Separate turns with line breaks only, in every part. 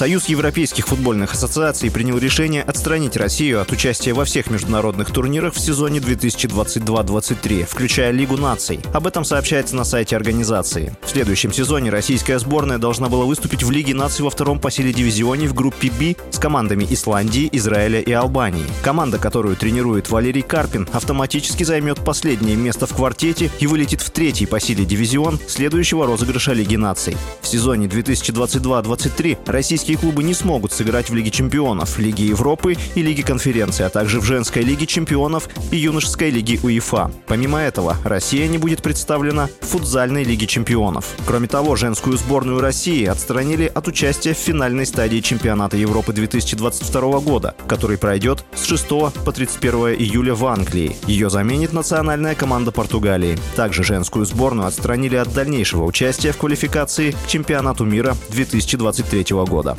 Союз Европейских футбольных ассоциаций принял решение отстранить Россию от участия во всех международных турнирах в сезоне 2022-23, включая Лигу наций. Об этом сообщается на сайте организации. В следующем сезоне российская сборная должна была выступить в Лиге наций во втором по силе дивизионе в группе «Б» с командами Исландии, Израиля и Албании. Команда, которую тренирует Валерий Карпин, автоматически займет последнее место в квартете и вылетит в третий по силе дивизион следующего розыгрыша Лиги наций. В сезоне 2022-23 российский Российские клубы не смогут сыграть в Лиге чемпионов, Лиге Европы и Лиге конференции, а также в женской Лиге чемпионов и юношеской Лиге УЕФА. Помимо этого, Россия не будет представлена в футзальной Лиге чемпионов. Кроме того, женскую сборную России отстранили от участия в финальной стадии чемпионата Европы 2022 года, который пройдет с 6 по 31 июля в Англии. Ее заменит национальная команда Португалии. Также женскую сборную отстранили от дальнейшего участия в квалификации к чемпионату мира 2023 года.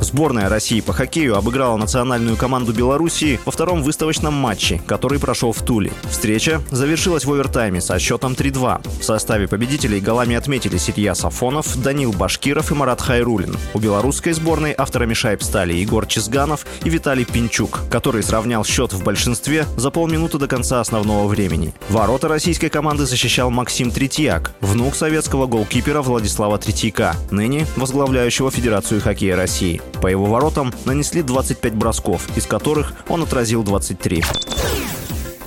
Сборная России по хоккею обыграла национальную команду Белоруссии во втором выставочном матче, который прошел в Туле. Встреча завершилась в овертайме со счетом 3-2. В составе победителей голами отметились Илья Сафонов, Данил Башкиров и Марат Хайрулин. У белорусской сборной авторами шайб стали Егор Чизганов и Виталий Пинчук, который сравнял счет в большинстве за полминуты до конца основного времени. Ворота российской команды защищал Максим Третьяк, внук советского голкипера Владислава Третьяка, ныне возглавляющего Федерацию хоккея России. По его воротам нанесли 25 бросков, из которых он отразил 23.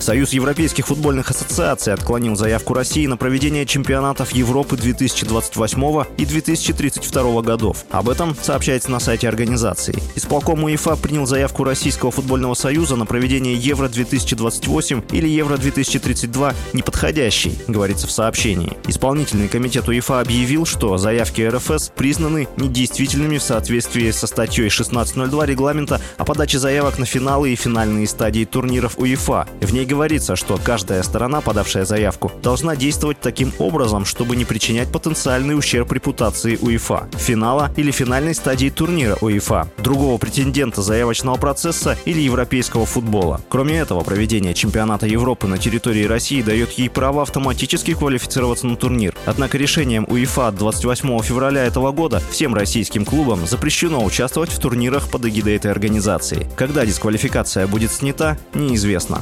Союз Европейских футбольных ассоциаций отклонил заявку России на проведение чемпионатов Европы 2028 и 2032 годов. Об этом сообщается на сайте организации. Исполком УЕФА принял заявку Российского футбольного союза на проведение Евро-2028 или Евро-2032 неподходящей, говорится в сообщении. Исполнительный комитет УЕФА объявил, что заявки РФС признаны недействительными в соответствии со статьей 16.02 регламента о подаче заявок на финалы и финальные стадии турниров УЕФА. В ней говорится, что каждая сторона, подавшая заявку, должна действовать таким образом, чтобы не причинять потенциальный ущерб репутации УЕФА, финала или финальной стадии турнира УЕФА, другого претендента заявочного процесса или европейского футбола. Кроме этого, проведение чемпионата Европы на территории России дает ей право автоматически квалифицироваться на турнир. Однако решением УЕФА от 28 февраля этого года всем российским клубам запрещено участвовать в турнирах под эгидой этой организации. Когда дисквалификация будет снята, неизвестно.